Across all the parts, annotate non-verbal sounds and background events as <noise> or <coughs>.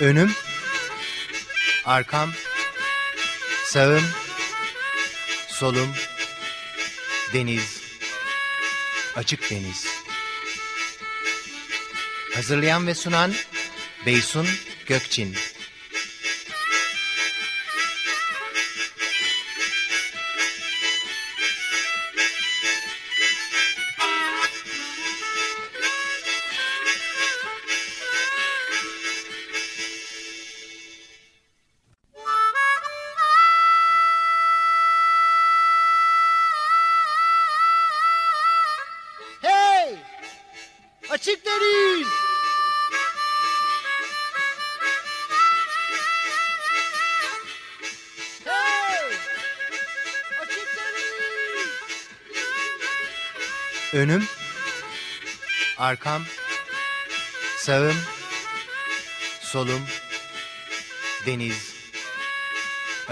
Önüm, arkam, sağım, solum, deniz, açık deniz. Hazırlayan ve sunan Beysun Gökçin.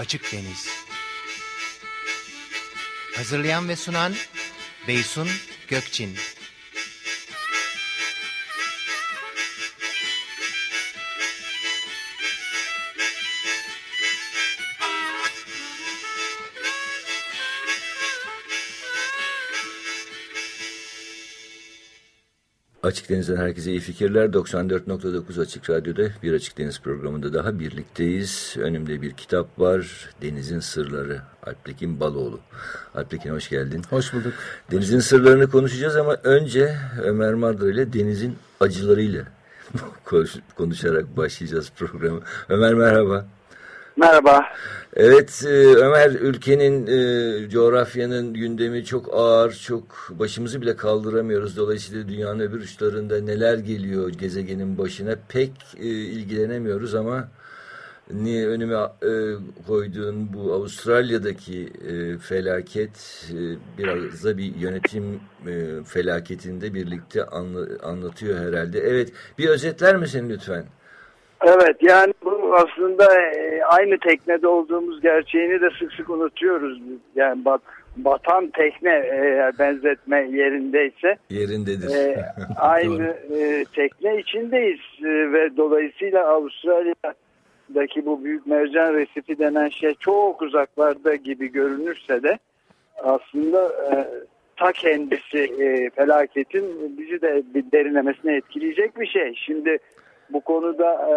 Açık deniz. Hazırlayan ve sunan Beysun Gökçin. Açık Deniz'den herkese iyi fikirler. 94.9 Açık Radyo'da bir Açık Deniz programında daha birlikteyiz. Önümde bir kitap var. Denizin Sırları. Alptekin Baloğlu. Alptekin hoş geldin. Hoş bulduk. Denizin sırlarını konuşacağız ama önce Ömer Madra ile denizin acılarıyla <laughs> konuş- konuşarak başlayacağız programı. Ömer merhaba. Merhaba. Evet e, Ömer ülkenin e, coğrafyanın gündemi çok ağır çok başımızı bile kaldıramıyoruz. Dolayısıyla dünyanın öbür uçlarında neler geliyor gezegenin başına pek e, ilgilenemiyoruz ama niye önüme koyduğun bu Avustralya'daki felaket biraz da bir yönetim felaketinde birlikte anla- anlatıyor herhalde. Evet bir özetler misin lütfen? Evet yani bu aslında e, aynı teknede olduğumuz gerçeğini de sık sık unutuyoruz. Yani bat, batan tekne benzetme yerindeyse Yerindedir. e, <laughs> aynı e, tekne içindeyiz E, ve dolayısıyla Avustralya'daki bu büyük mercan resifi denen şey çok uzaklarda gibi görünürse de aslında e, ta kendisi e, felaketin bizi de derinlemesine etkileyecek bir şey. Şimdi bu konuda e,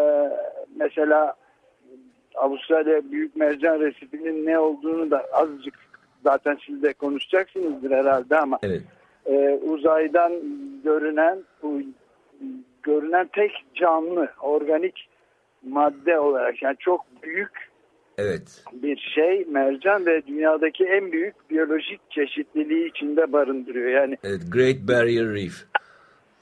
mesela Avustralya Büyük Mercan Resifi'nin ne olduğunu da azıcık zaten siz de konuşacaksınızdır herhalde ama Evet. e, uzaydan görünen bu görünen tek canlı organik madde olarak yani çok büyük Evet. bir şey mercan ve dünyadaki en büyük biyolojik çeşitliliği içinde barındırıyor. Yani Evet, Great Barrier Reef.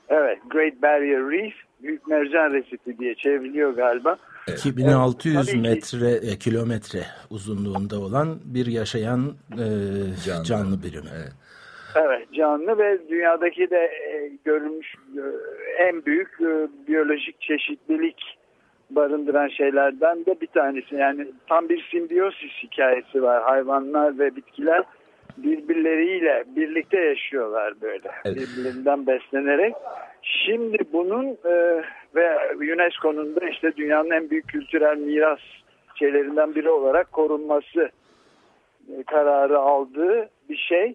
evet Great Barrier Reef büyük mercan resifi diye çevriliyor galiba. 2600 Tabii ki. metre e, kilometre uzunluğunda olan bir yaşayan e, Canlı. canlı. birimi. Evet. Evet canlı ve dünyadaki de e, görülmüş e, en büyük e, biyolojik çeşitlilik barındıran şeylerden de bir tanesi. Yani tam bir simbiyosis hikayesi var. Hayvanlar ve bitkiler birbirleriyle birlikte yaşıyorlar böyle. Evet. Birbirlerinden beslenerek. Şimdi bunun e, ve UNESCO'nun da işte dünyanın en büyük kültürel miras şeylerinden biri olarak korunması e, kararı aldığı bir şey.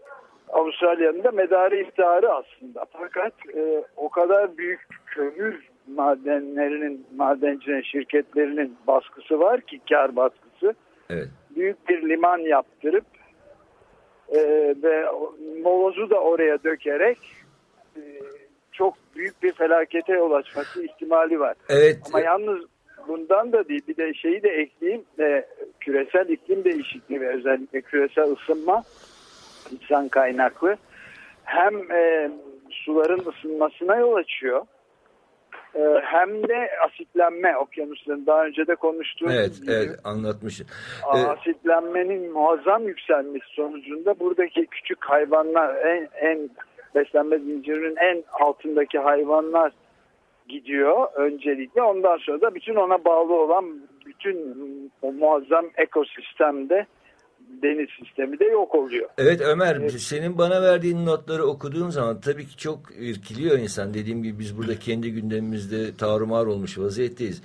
Avustralya'nın da medarı iftiharı aslında. Fakat e, o kadar büyük kömür madenlerinin, madencinin şirketlerinin baskısı var ki kar baskısı. Evet. Büyük bir liman yaptırıp e, ve molozu da oraya dökerek e, çok büyük bir felakete yol açması ihtimali var. Evet. Ama yalnız bundan da değil bir de şeyi de ekleyeyim e, küresel iklim değişikliği ve özellikle küresel ısınma insan kaynaklı hem e, suların ısınmasına yol açıyor hem de asitlenme okyanusların daha önce de konuştuğumuz Evet, gibi evet anlatmışsın. a- Ee, asitlenmenin muazzam yükselmesi sonucunda buradaki küçük hayvanlar en, en beslenme zincirinin en altındaki hayvanlar gidiyor öncelikle. Ondan sonra da bütün ona bağlı olan bütün o muazzam ekosistemde deniz sistemi de yok oluyor. Evet Ömer, senin bana verdiğin notları okuduğum zaman tabii ki çok irkiliyor insan. Dediğim gibi biz burada kendi gündemimizde tarumar olmuş vaziyetteyiz.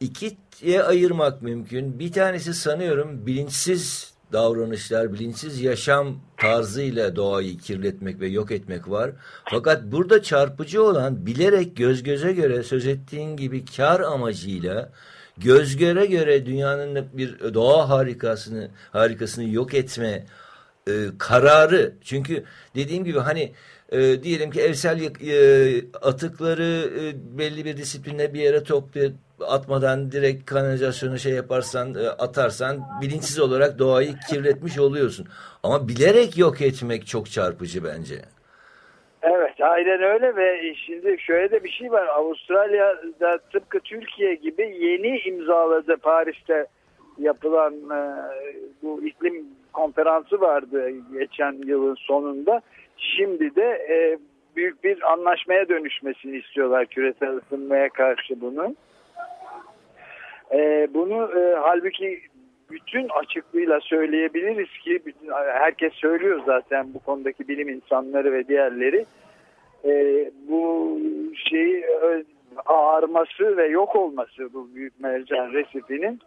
ikiye ayırmak mümkün. Bir tanesi sanıyorum bilinçsiz davranışlar, bilinçsiz yaşam tarzıyla doğayı kirletmek ve yok etmek var. Fakat burada çarpıcı olan bilerek göz göze göre söz ettiğin gibi kar amacıyla göz göre göre dünyanın bir doğa harikasını harikasını yok etme e, kararı. Çünkü dediğim gibi hani e, diyelim ki evsel e, atıkları e, belli bir disiplinle bir yere toplayıp atmadan direkt kanalizasyonu şey yaparsan e, atarsan bilinçsiz olarak doğayı kirletmiş oluyorsun. Ama bilerek yok etmek çok çarpıcı bence. Evet aynen öyle ve şimdi şöyle de bir şey var. Avustralya'da tıpkı Türkiye gibi yeni imzaladı Paris'te yapılan e, bu iklim konferansı vardı geçen yılın sonunda. Şimdi de e, büyük bir anlaşmaya dönüşmesini istiyorlar küresel ısınmaya karşı bunun. E, bunu e, halbuki bütün açıklığıyla söyleyebiliriz ki bütün, herkes söylüyor zaten bu konudaki bilim insanları ve diğerleri e, bu şeyi ağarması ve yok olması bu büyük mercan resifinin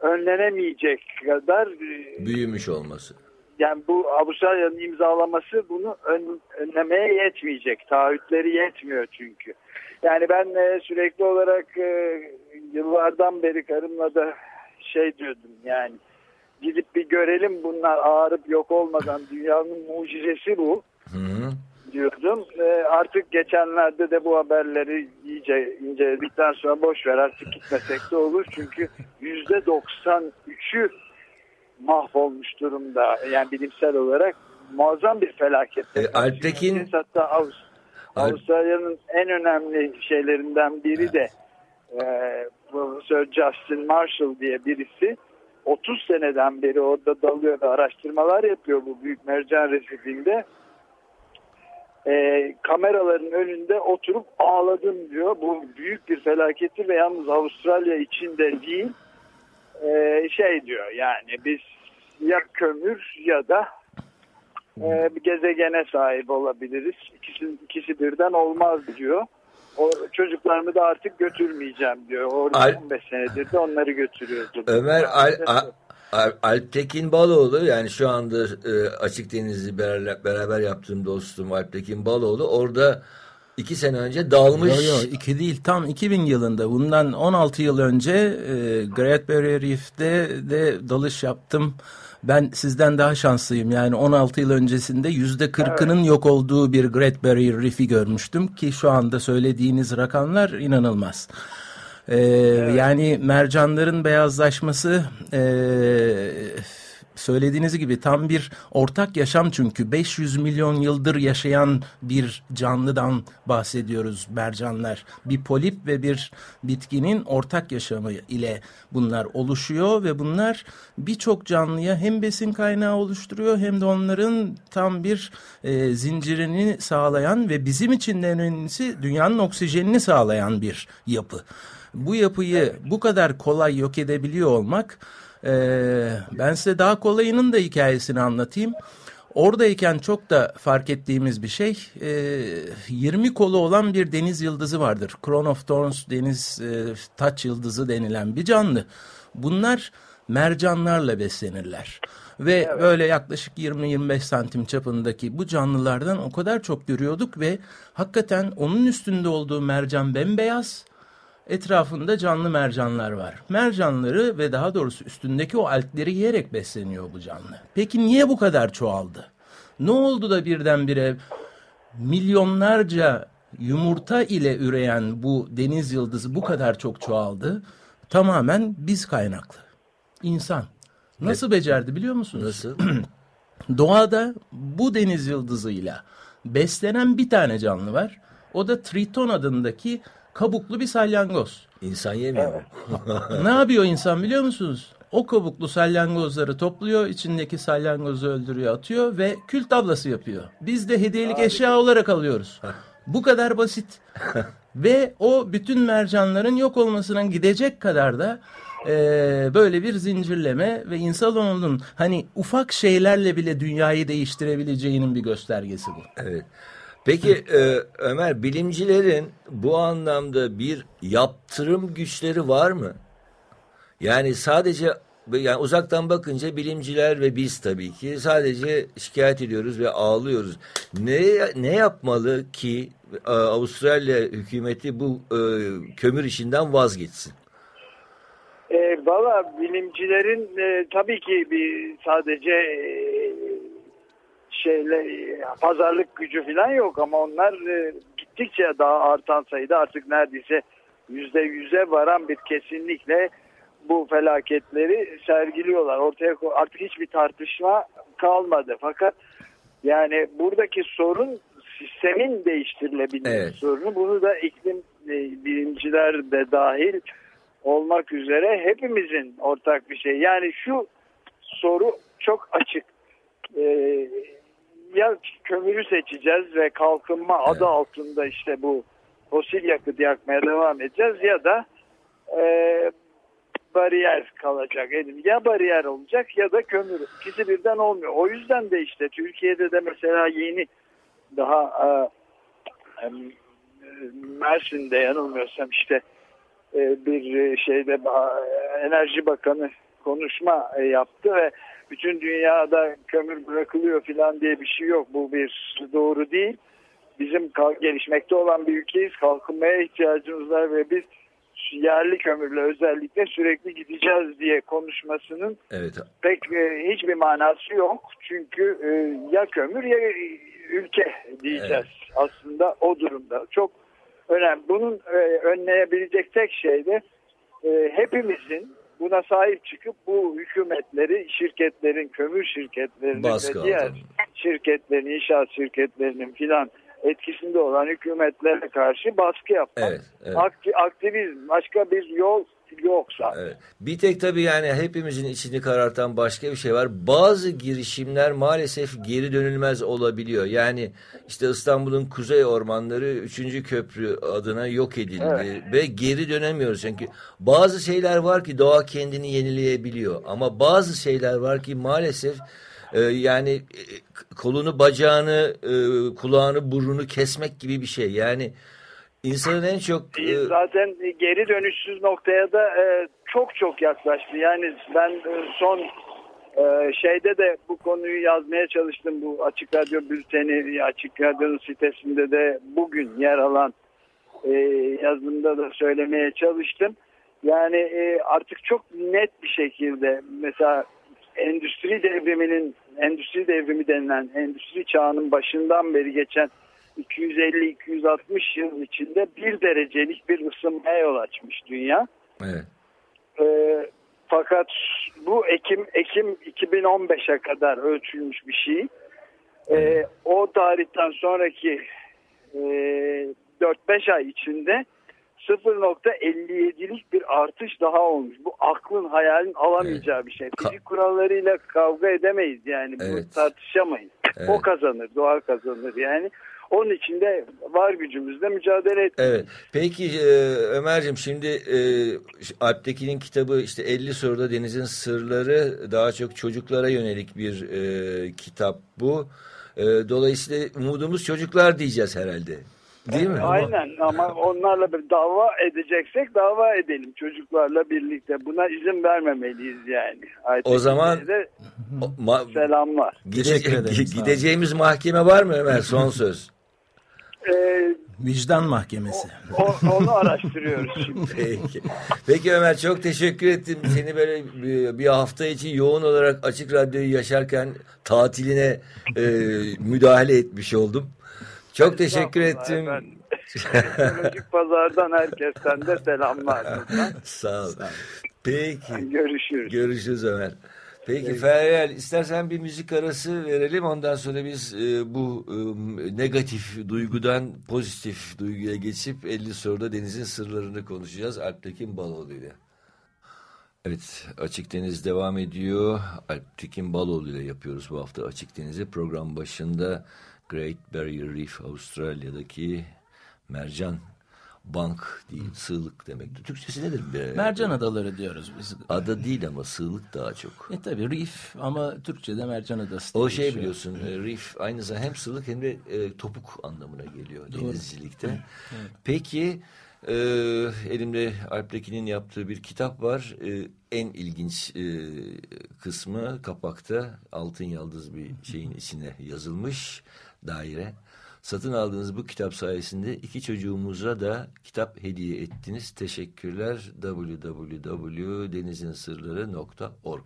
önlenemeyecek kadar e, büyümüş olması. Yani bu Avustralya'nın imzalaması bunu ön, önlemeye yetmeyecek. Taahhütleri yetmiyor çünkü. Yani ben e, sürekli olarak e, yıllardan beri karımla da şey diyordum yani gidip bir görelim bunlar ağırıp yok olmadan dünyanın mucizesi bu hı hı. diyordum. E, artık geçenlerde de bu haberleri iyice inceledikten sonra boş ver artık gitmesek de olur çünkü yüzde 93'ü mahvolmuş durumda yani bilimsel olarak muazzam bir felaket. E, Alptekin hatta Avust Avustralya'nın en önemli şeylerinden biri de e, Profesör Justin Marshall diye birisi 30 seneden beri orada dalıyor ve araştırmalar yapıyor bu büyük mercan resifinde. E, kameraların önünde oturup ağladım diyor. Bu büyük bir felaketi ve yalnız Avustralya içinde değil e, şey diyor yani biz ya kömür ya da e, bir gezegene sahip olabiliriz. İkisi, ikisi birden olmaz diyor. O çocuklarımı da artık götürmeyeceğim diyor. Orada Al 15 senedir de onları götürüyordu. Ömer Al, Al, Al, Alptekin Baloğlu yani şu anda e, Açık Deniz'i beraber, beraber yaptığım dostum Alptekin Baloğlu orada iki sene önce dalmış. Yok yok iki değil tam 2000 yılında bundan 16 yıl önce e, Great Barrier Reef'te de dalış yaptım. Ben sizden daha şanslıyım. Yani 16 yıl öncesinde yüzde kırkının evet. yok olduğu bir Great Barrier Reef'i görmüştüm ki şu anda söylediğiniz rakamlar inanılmaz. Ee, evet. Yani mercanların beyazlaşması e, söylediğiniz gibi tam bir ortak yaşam çünkü 500 milyon yıldır yaşayan bir canlıdan bahsediyoruz mercanlar. Bir polip ve bir bitkinin ortak yaşamı ile bunlar oluşuyor ve bunlar birçok canlıya hem besin kaynağı oluşturuyor hem de onların tam bir e, zincirini sağlayan ve bizim için de önemlisi dünyanın oksijenini sağlayan bir yapı. Bu yapıyı bu kadar kolay yok edebiliyor olmak ee, ben size daha kolayının da hikayesini anlatayım. Oradayken çok da fark ettiğimiz bir şey, e, 20 kolu olan bir deniz yıldızı vardır. Crown of Thorns deniz e, taç yıldızı denilen bir canlı. Bunlar mercanlarla beslenirler. Ve evet. böyle yaklaşık 20-25 santim çapındaki bu canlılardan o kadar çok görüyorduk ve hakikaten onun üstünde olduğu mercan bembeyaz etrafında canlı mercanlar var. Mercanları ve daha doğrusu üstündeki o altleri yiyerek besleniyor bu canlı. Peki niye bu kadar çoğaldı? Ne oldu da birdenbire milyonlarca yumurta ile üreyen bu deniz yıldızı bu kadar çok çoğaldı? Tamamen biz kaynaklı. İnsan. Nasıl becerdi biliyor musunuz? Nasıl? <clears throat> Doğada bu deniz yıldızıyla beslenen bir tane canlı var. O da Triton adındaki kabuklu bir salyangoz. İnsan yemiyor mu? ne yapıyor insan biliyor musunuz? O kabuklu salyangozları topluyor, içindeki salyangozu öldürüyor, atıyor ve kül tablası yapıyor. Biz de hediyelik Harika. eşya olarak alıyoruz. Bu kadar basit. <laughs> ve o bütün mercanların yok olmasına gidecek kadar da e, böyle bir zincirleme ve insanoğlunun hani ufak şeylerle bile dünyayı değiştirebileceğinin bir göstergesi bu. Evet. Peki e, Ömer bilimcilerin bu anlamda bir yaptırım güçleri var mı? Yani sadece yani uzaktan bakınca bilimciler ve biz tabii ki sadece şikayet ediyoruz ve ağlıyoruz. Ne ne yapmalı ki e, Avustralya hükümeti bu e, kömür işinden vazgeçsin? E, Valla bilimcilerin e, tabii ki bir sadece e, şeyle e, pazarlık gücü falan yok ama onlar e, gittikçe daha artan sayıda artık neredeyse yüzde yüze varan bir kesinlikle bu felaketleri sergiliyorlar. Ortaya artık hiçbir tartışma kalmadı. Fakat yani buradaki sorun sistemin değiştirilebilme evet. sorunu. Bunu da iklim e, bilimciler de dahil olmak üzere hepimizin ortak bir şey. Yani şu soru çok açık. Ee, ya kömürü seçeceğiz ve kalkınma evet. adı altında işte bu fosil yakıt yakmaya devam edeceğiz ya da e, bariyer kalacak elim. Ya bariyer olacak ya da kömür. İkisi birden olmuyor. O yüzden de işte Türkiye'de de mesela yeni daha e, Mersin'de yanılmıyorsam işte e, bir şeyde Enerji Bakanı konuşma e, yaptı ve bütün dünyada kömür bırakılıyor falan diye bir şey yok. Bu bir doğru değil. Bizim gelişmekte olan bir ülkeyiz. Kalkınmaya ihtiyacımız var ve biz yerli kömürle özellikle sürekli gideceğiz diye konuşmasının evet. pek e, hiçbir manası yok. Çünkü e, ya kömür ya ülke diyeceğiz evet. aslında o durumda. Çok önemli. Bunun e, önleyebilecek tek şey de e, hepimizin buna sahip çıkıp bu hükümetleri, şirketlerin, kömür şirketlerinin Baskı ve diğer aldım. şirketlerin, inşaat şirketlerinin filan etkisinde olan hükümetlere karşı baskı yapmak. Evet, evet. aktivizm başka bir yol yoksa. Evet. Bir tek tabii yani hepimizin içini karartan başka bir şey var. Bazı girişimler maalesef geri dönülmez olabiliyor. Yani işte İstanbul'un kuzey ormanları 3. köprü adına yok edildi evet. ve geri dönemiyoruz. Çünkü bazı şeyler var ki doğa kendini yenileyebiliyor ama bazı şeyler var ki maalesef e, yani e, kolunu, bacağını, e, kulağını, burnunu kesmek gibi bir şey. Yani İnsanın en çok... E... Zaten geri dönüşsüz noktaya da e, çok çok yaklaştı. Yani ben e, son e, şeyde de bu konuyu yazmaya çalıştım. Bu Açık Radyo bülteni, Açık Radyo'nun sitesinde de bugün yer alan e, yazımda da söylemeye çalıştım. Yani e, artık çok net bir şekilde mesela endüstri devriminin, endüstri devrimi denilen endüstri çağının başından beri geçen 250-260 yıl içinde bir derecelik bir ısınmaya yol açmış dünya. Evet. Ee, fakat bu Ekim Ekim 2015'e kadar ölçülmüş bir şey. Ee, o tarihten sonraki e, 4-5 ay içinde 0.57'lik bir artış daha olmuş. Bu aklın hayalin alamayacağı evet. bir şey. Fizik kurallarıyla kavga edemeyiz yani. Evet. Bunu tartışamayız. Evet. O kazanır, doğa kazanır yani. Onun için de var gücümüzle mücadele ettik. Evet. Peki e, Ömer'cim şimdi e, Alptekin'in kitabı işte 50 soruda denizin sırları daha çok çocuklara yönelik bir e, kitap bu. E, dolayısıyla umudumuz çocuklar diyeceğiz herhalde. Değil mi? Aynen ama onlarla bir dava edeceksek dava edelim çocuklarla birlikte. Buna izin vermemeliyiz yani. Aytekin o zaman selamlar. Gide- gideceğimiz mahkeme var mı Ömer? Son söz. Ee, Vicdan mahkemesi. O, o, onu araştırıyoruz şimdi. <laughs> Peki. Peki Ömer çok teşekkür ettim. Seni böyle bir hafta için yoğun olarak Açık Radyo'yu yaşarken tatiline e, müdahale etmiş oldum. Çok teşekkür ettim. Teknolojik pazardan herkesten de selamlar. <laughs> Sağ ol. Peki. Görüşürüz. Görüşürüz Ömer. Peki evet. Feryal istersen bir müzik arası verelim ondan sonra biz e, bu e, negatif duygudan pozitif duyguya geçip 50 soruda denizin sırlarını konuşacağız Alptekin Baloğlu ile. Evet Açık Deniz devam ediyor. Alptekin Baloğlu ile yapıyoruz bu hafta Açık Deniz'i. Program başında Great Barrier Reef Avustralya'daki mercan bank değil, sığlık demek. Türkçesi nedir? Be? Mercan adaları diyoruz biz. Ada değil ama sığlık daha çok. E tabi reef ama Türkçe'de mercan adası. O şey biliyorsun e, reef aynı zamanda hem sığlık hem de e, topuk anlamına geliyor Doğru. denizcilikte. Evet. Peki Ee, elimde Alptekin'in yaptığı bir kitap var. Ee, en ilginç e, kısmı kapakta altın yıldız bir şeyin içine yazılmış daire. Satın aldığınız bu kitap sayesinde iki çocuğumuza da kitap hediye ettiniz. Teşekkürler www.denizinsırları.org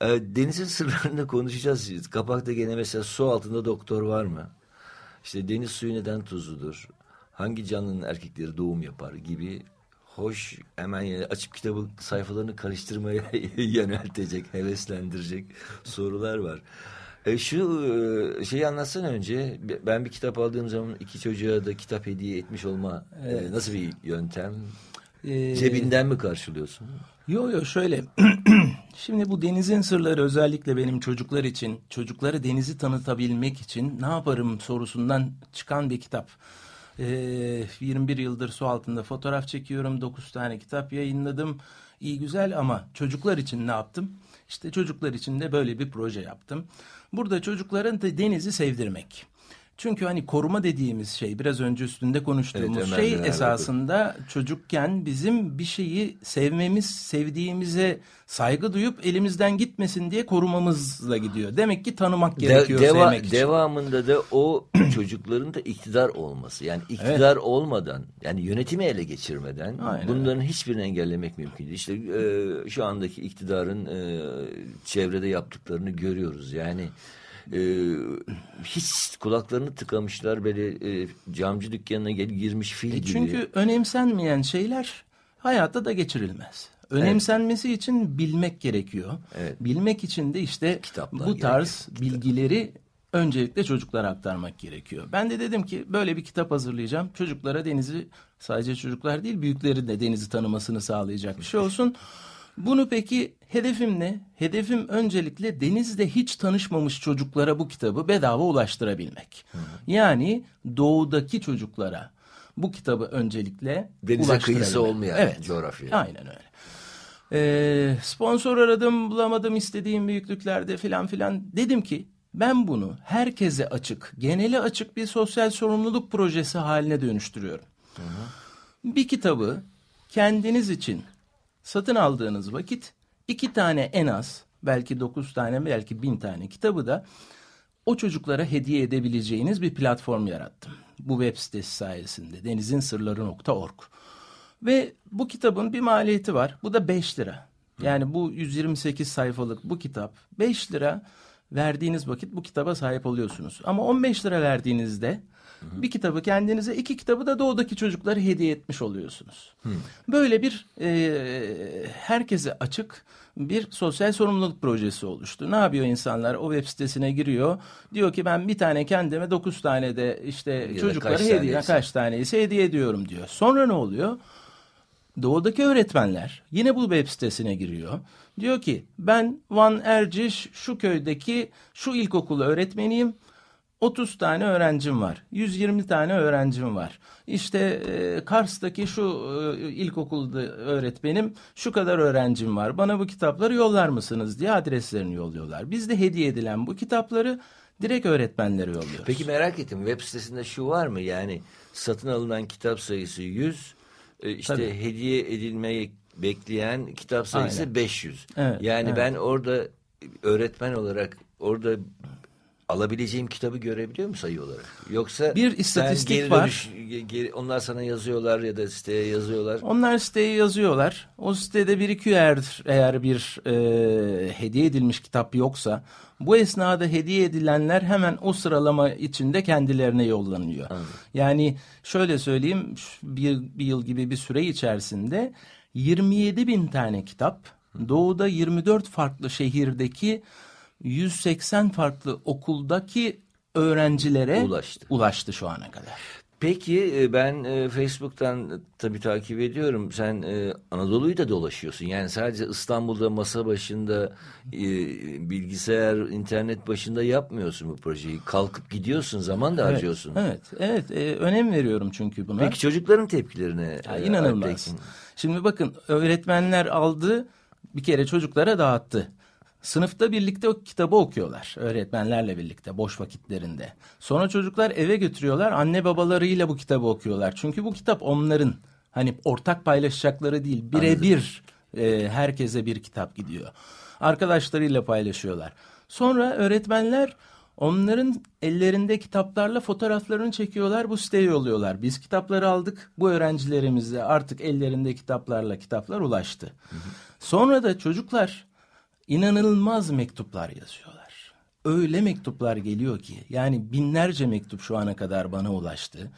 ee, Denizin sırlarını konuşacağız. Kapakta gene mesela su altında doktor var mı? İşte deniz suyu neden tuzludur? Hangi canlının erkekleri doğum yapar gibi hoş hemen yani açıp kitabın sayfalarını karıştırmaya <laughs> yöneltecek, heveslendirecek sorular var. E şu e, şeyi anlatsana önce. Ben bir kitap aldığım zaman iki çocuğa da kitap hediye etmiş olma e, Evet. nasıl bir yöntem? Ee, Cebinden mi karşılıyorsun? Yo yo şöyle. <clears throat> Şimdi bu denizin sırları özellikle benim çocuklar için, çocuklara denizi tanıtabilmek için ne yaparım sorusundan çıkan bir kitap. Ee, 21 yıldır su altında fotoğraf çekiyorum. 9 tane kitap yayınladım. İyi güzel ama çocuklar için ne yaptım? İşte çocuklar için de böyle bir proje yaptım. Burada çocukların denizi sevdirmek. Çünkü hani koruma dediğimiz şey biraz önce üstünde konuştuğumuz Evet, şey esasında çocukken bizim bir şeyi sevmemiz, sevdiğimize saygı duyup elimizden gitmesin diye korumamızla gidiyor. Demek ki tanımak De- gerekiyor deva- sevmek için. Devamında da o <clears throat> çocukların da iktidar olması. Yani iktidar olmadan yani yönetimi ele geçirmeden Aynen bunların hiçbirini engellemek mümkün değil. İşte e, şu andaki iktidarın e, çevrede yaptıklarını görüyoruz. Yani e, hiç kulaklarını tıkamışlar böyle e, camcı dükkanına gel girmiş fil E gibi. çünkü önemsenmeyen şeyler hayatta da geçirilmez. Önemsenmesi için bilmek gerekiyor. Evet. Bilmek için de işte Kitaplar bu tarz bilgileri öncelikle çocuklara aktarmak gerekiyor. Ben de dedim ki böyle bir kitap hazırlayacağım. Çocuklara denizi sadece çocuklar değil büyüklerin de denizi tanımasını sağlayacak bir şey olsun. Bunu peki hedefim ne? Hedefim öncelikle denizde hiç tanışmamış çocuklara bu kitabı bedava ulaştırabilmek. Yani doğudaki çocuklara bu kitabı öncelikle Denize kıyısı olmayan evet. coğrafya. Aynen öyle. Ee, sponsor aradım bulamadım istediğim büyüklüklerde filan filan. Dedim ki ben bunu herkese açık, genele açık bir sosyal sorumluluk projesi haline dönüştürüyorum. Bir kitabı kendiniz için satın aldığınız vakit iki tane en az belki dokuz tane belki bin tane kitabı da o çocuklara hediye edebileceğiniz bir platform yarattım. Bu web sitesi sayesinde denizinsırları.org. Ve bu kitabın bir maliyeti var. Bu da 5 lira. Yani bu 128 sayfalık bu kitap 5 lira verdiğiniz vakit bu kitaba sahip oluyorsunuz. Ama 15 lira verdiğinizde bir kitabı kendinize iki kitabı da doğudaki çocuklara hediye etmiş oluyorsunuz. Böyle bir e, herkese açık bir sosyal sorumluluk projesi oluştu. Ne yapıyor insanlar? O web sitesine giriyor. Diyor ki ben bir tane kendime dokuz tane de işte da çocuklara kaç hediye tanesi? kaç tanesi hediye ediyorum diyor. Sonra ne oluyor? Doğudaki öğretmenler yine bu web sitesine giriyor. Diyor ki ben Van Erciş şu köydeki şu ilkokulu öğretmeniyim. 30 tane öğrencim var. 120 tane öğrencim var. İşte e, Kars'taki şu e, ilkokulda öğretmenim şu kadar öğrencim var. Bana bu kitapları yollar mısınız diye adreslerini yolluyorlar. Biz de hediye edilen bu kitapları direkt öğretmenlere yolluyoruz. Peki merak ettim web sitesinde şu var mı? Yani satın alınan kitap sayısı 100, e, işte Tabii. hediye edilmeyi bekleyen kitap sayısı Aynen. 500. Evet, yani evet. ben orada öğretmen olarak orada alabileceğim kitabı görebiliyor mu sayı olarak? Yoksa Bir istatistik geri var. dönüş- ge- geri- onlar sana yazıyorlar ya da siteye yazıyorlar. Onlar siteye yazıyorlar. O sitede birikiyor eğer, eğer bir e, hediye edilmiş kitap yoksa. Bu esnada hediye edilenler hemen o sıralama içinde kendilerine yollanıyor. Yani şöyle söyleyeyim bir, bir yıl gibi bir süre içerisinde 27 bin tane kitap doğuda 24 farklı şehirdeki 180 farklı okuldaki öğrencilere Ulaştı. ulaştı şu ana kadar. Peki e, ben e, Facebook'tan e, tabii takip ediyorum. Sen e, Anadolu'yu da dolaşıyorsun. Yani sadece İstanbul'da masa başında e, bilgisayar, internet başında yapmıyorsun bu projeyi. Kalkıp gidiyorsun, zaman da harcıyorsun. Evet, evet. e, önem veriyorum çünkü buna. Peki çocukların tepkilerine? Ya, e, inanılmaz. Alptekin? Şimdi bakın öğretmenler aldı bir kere çocuklara dağıttı. Sınıfta birlikte o kitabı okuyorlar. Öğretmenlerle birlikte boş vakitlerinde. Sonra çocuklar eve götürüyorlar. Anne babalarıyla bu kitabı okuyorlar. Çünkü bu kitap onların hani ortak paylaşacakları değil. Birebir e, herkese bir kitap gidiyor. Arkadaşlarıyla paylaşıyorlar. Sonra öğretmenler onların ellerinde kitaplarla fotoğraflarını çekiyorlar. Bu siteye yolluyorlar. Biz kitapları aldık. Bu öğrencilerimize artık ellerinde kitaplarla kitaplar ulaştı. Sonra da çocuklar inanılmaz mektuplar yazıyorlar. Öyle mektuplar geliyor ki yani binlerce mektup şu ana kadar bana ulaştı.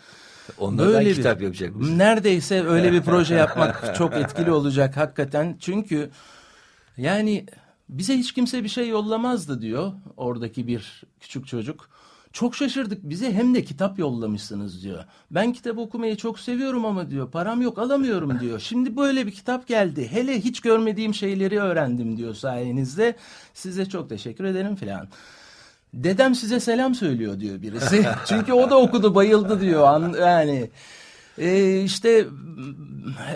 Onlardan Böyle bir- kitap yapacak mısın? Neredeyse öyle bir proje <laughs> yapmak çok etkili olacak hakikaten. Çünkü yani bize hiç kimse bir şey yollamazdı diyor oradaki bir küçük çocuk. Çok şaşırdık bize hem de kitap yollamışsınız diyor. Ben kitap okumayı çok seviyorum ama diyor param yok alamıyorum <laughs> diyor. Şimdi böyle bir kitap geldi. Hele hiç görmediğim şeyleri öğrendim diyor sayenizde. Size çok teşekkür ederim filan. Dedem size selam söylüyor diyor birisi. <laughs> Çünkü o da okudu bayıldı diyor. An- Yani e, işte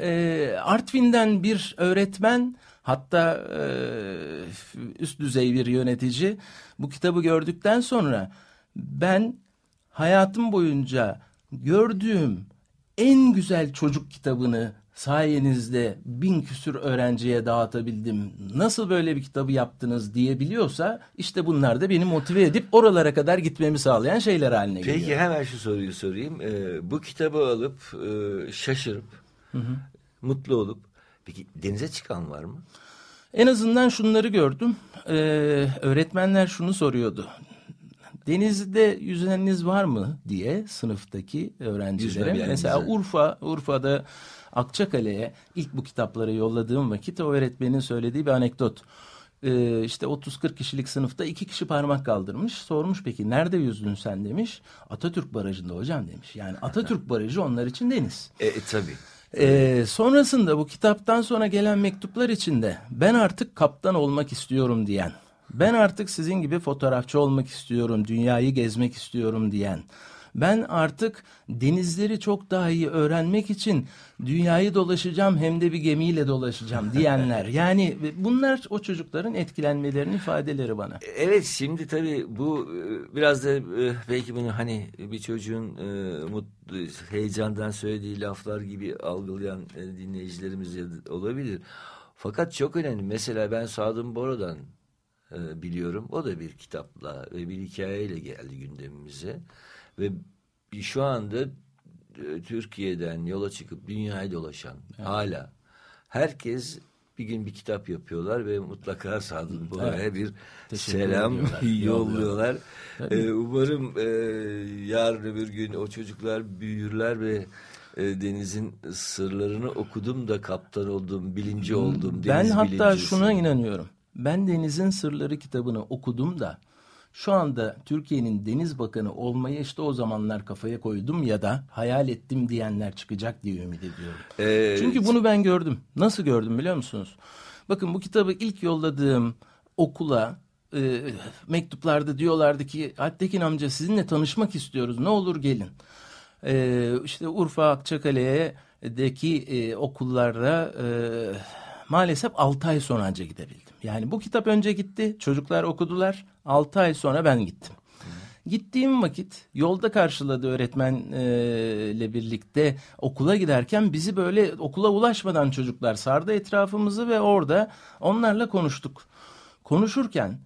e, Artvin'den bir öğretmen hatta e, üst düzey bir yönetici bu kitabı gördükten sonra ben hayatım boyunca gördüğüm en güzel çocuk kitabını sayenizde bin küsür öğrenciye dağıtabildim. Nasıl böyle bir kitabı yaptınız diyebiliyorsa işte bunlar da beni motive edip oralara kadar gitmemi sağlayan şeyler haline geliyor. Peki hemen şu soruyu sorayım. Ee, bu kitabı alıp e, şaşırıp mutlu olup peki denize çıkan var mı? En azından şunları gördüm. Ee, öğretmenler şunu soruyordu. Denizde yüzeniniz var mı diye sınıftaki öğrencilere. Mesela. Urfa, Urfa'da Akçakale'ye ilk bu kitapları yolladığım vakit o öğretmenin söylediği bir anekdot. Ee, işte 30-40 kişilik sınıfta iki kişi parmak kaldırmış. Sormuş peki nerede yüzdün sen demiş. Atatürk Barajı'nda hocam demiş. Yani Atatürk Barajı onlar için deniz. E, e, tabii. Ee, sonrasında bu kitaptan sonra gelen mektuplar içinde ben artık kaptan olmak istiyorum diyen, ben artık sizin gibi fotoğrafçı olmak istiyorum, dünyayı gezmek istiyorum diyen, ben artık denizleri çok daha iyi öğrenmek için dünyayı dolaşacağım hem de bir gemiyle dolaşacağım <laughs> diyenler. Yani bunlar o çocukların etkilenmelerinin ifadeleri bana. Evet şimdi tabii bu e, biraz da e, belki bunu hani bir çocuğun e, mutlu, heyecandan söylediği laflar gibi algılayan dinleyicilerimiz olabilir. Fakat çok önemli. Mesela ben Sadım Bora'dan e, biliyorum. O da bir kitapla ve bir hikayeyle geldi gündemimize. Ve şu anda e, Türkiye'den yola çıkıp dünyayı dolaşan hala herkes bir gün bir kitap yapıyorlar ve mutlaka Sadım Bora'ya bir Teşekkür selam <laughs> yolluyorlar. Ee, umarım e, yarın öbür gün o çocuklar büyürler ve e, denizin sırlarını okudum da kaptan oldum, bilinci oldum. Ben deniz hatta bilincisi. şuna inanıyorum. Ben Deniz'in Sırları kitabını okudum da şu anda Türkiye'nin Deniz Bakanı olmayı işte o zamanlar kafaya koydum ya da hayal ettim diyenler çıkacak diye ümit ediyorum. Ee, Çünkü bunu ben gördüm. Nasıl gördüm biliyor musunuz? Bakın bu kitabı ilk yolladığım okula e, mektuplarda diyorlardı ki Alptekin amca sizinle tanışmak istiyoruz ne olur gelin. E, işte Urfa Akçakale'deki e, okullarda e, maalesef 6 ay sonra anca gidebildim. Yani bu kitap önce gitti çocuklar okudular 6 ay sonra ben gittim. Gittiğim vakit yolda karşıladı öğretmenle birlikte okula giderken bizi böyle okula ulaşmadan çocuklar sardı etrafımızı ve orada onlarla konuştuk. Konuşurken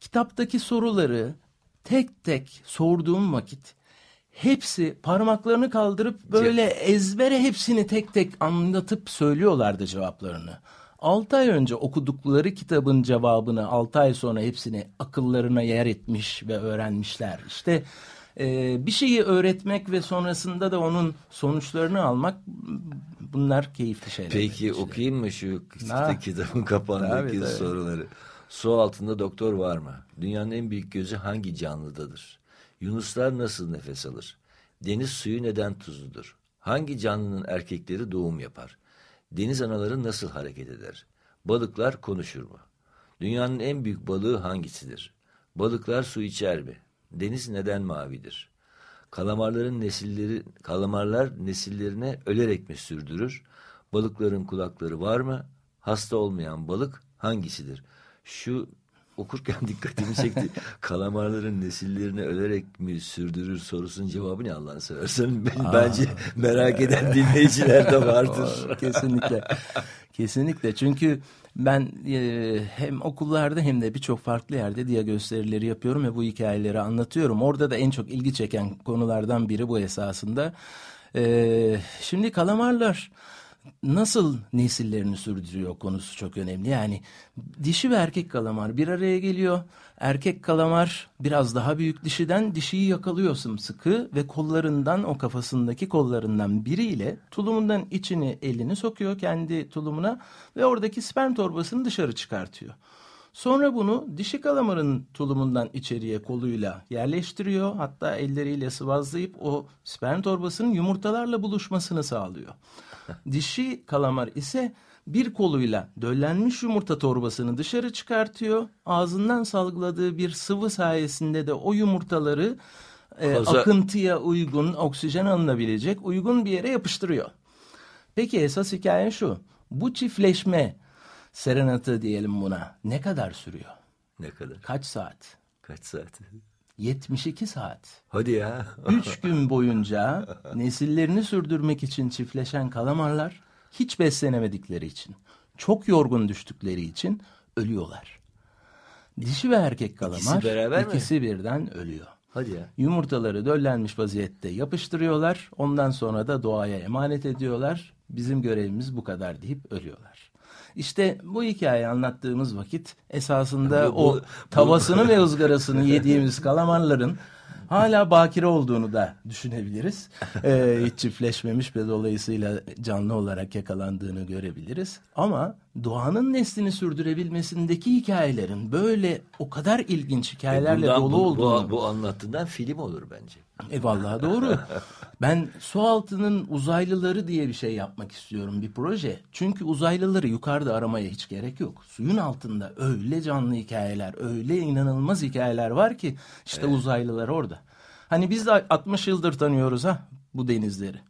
kitaptaki soruları tek tek sorduğum vakit hepsi parmaklarını kaldırıp böyle ezbere hepsini tek tek anlatıp söylüyorlardı cevaplarını. 6 ay önce okudukları kitabın cevabını 6 ay sonra hepsini akıllarına yer etmiş ve öğrenmişler. İşte e, bir şeyi öğretmek ve sonrasında da onun sonuçlarını almak bunlar keyifli şeyler. Peki için. okuyayım mı şu Ha. <laughs> kitabın kapağındaki Tabii, tabii. soruları? Su altında doktor var mı? Dünyanın en büyük gözü hangi canlıdadır? Yunuslar nasıl nefes alır? Deniz suyu neden tuzludur? Hangi canlının erkekleri doğum yapar? Deniz anaları nasıl hareket eder? Balıklar konuşur mu? Dünyanın en büyük balığı hangisidir? Balıklar su içer mi? Deniz neden mavidir? Kalamarların nesilleri, kalamarlar nesillerine ölerek mi sürdürür? Balıkların kulakları var mı? Hasta olmayan balık hangisidir? Şu okurken <laughs> dikkatimi çekti. Kalamarların nesillerini ölerek mi sürdürür sorusunun cevabı ne Allah'ını seversen. Ben- Bence merak eden dinleyiciler de vardır. <laughs> Kesinlikle. Kesinlikle. Çünkü ben e, hem okullarda hem de birçok farklı yerde diye gösterileri yapıyorum ve bu hikayeleri anlatıyorum. Orada da en çok ilgi çeken konulardan biri bu esasında. E, şimdi kalamarlar nasıl nesillerini sürdürüyor konusu çok önemli. Yani dişi ve erkek kalamar bir araya geliyor. Erkek kalamar biraz daha büyük dişiden dişiyi yakalıyor sımsıkı ve kollarından o kafasındaki kollarından biriyle tulumundan içini elini sokuyor kendi tulumuna ve oradaki sperm torbasını dışarı çıkartıyor. Sonra bunu dişi kalamarın tulumundan içeriye koluyla yerleştiriyor. Hatta elleriyle sıvazlayıp o sperm torbasının yumurtalarla buluşmasını sağlıyor. Dişi kalamar ise bir koluyla döllenmiş yumurta torbasını dışarı çıkartıyor. Ağzından salgıladığı bir sıvı sayesinde de o yumurtaları e, Koza- akıntıya uygun, oksijen alınabilecek uygun bir yere yapıştırıyor. Peki esas hikaye şu. Bu çiftleşme serenatı diyelim buna ne kadar sürüyor? Ne kadar? Kaç saat? Kaç saat? 72 saat. Hadi ya. Üç <laughs> gün boyunca nesillerini sürdürmek için çiftleşen kalamarlar hiç beslenemedikleri için, çok yorgun düştükleri için ölüyorlar. Dişi ve erkek kalamar İkisi beraber mi? ikisi birden ölüyor. Hadi ya. Yumurtaları döllenmiş vaziyette yapıştırıyorlar. Ondan sonra da doğaya emanet ediyorlar. Bizim görevimiz bu kadar deyip ölüyorlar. İşte bu hikayeyi anlattığımız vakit esasında Bu- bu- o tavasını <laughs> ve ızgarasını yediğimiz kalamarların hala bakire olduğunu da düşünebiliriz. <laughs> Ee, hiç çiftleşmemiş ve dolayısıyla canlı olarak yakalandığını görebiliriz. Ama doğanın neslini sürdürebilmesindeki hikayelerin böyle o kadar ilginç hikayelerle Bundan dolu bu, olduğunu... bu, bu anlattığından film olur bence. E vallahi doğru. <laughs> Ben su altının uzaylıları diye bir şey yapmak istiyorum bir proje. Çünkü uzaylıları yukarıda aramaya hiç gerek yok. Suyun altında öyle canlı hikayeler, öyle inanılmaz hikayeler var ki işte uzaylılar orada. Hani biz de 60 yıldır tanıyoruz ha bu denizleri.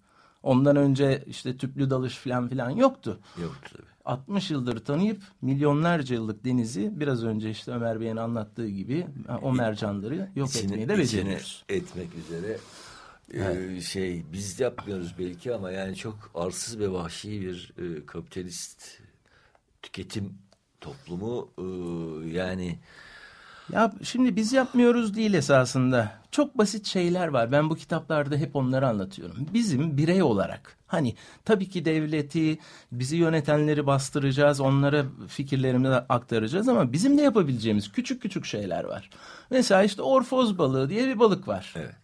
Ondan önce işte tüplü dalış falan filan yoktu. Yoktu tabii. 60 yıldır tanıyıp milyonlarca yıllık denizi biraz önce işte Ömer Bey'in anlattığı gibi o mercanları yok İçine- etmeyi de beceriyoruz. etmek üzere e, şey biz yapmıyoruz belki ama yani çok arsız ve vahşi bir e, kapitalist tüketim toplumu e, yani Ya şimdi biz yapmıyoruz değil esasında. Çok basit şeyler var. Ben bu kitaplarda hep onları anlatıyorum. Bizim birey olarak hani tabii ki devleti, bizi yönetenleri bastıracağız, onlara fikirlerimizi aktaracağız ama bizim de yapabileceğimiz küçük küçük şeyler var. Mesela işte orfoz balığı diye bir balık var. Evet.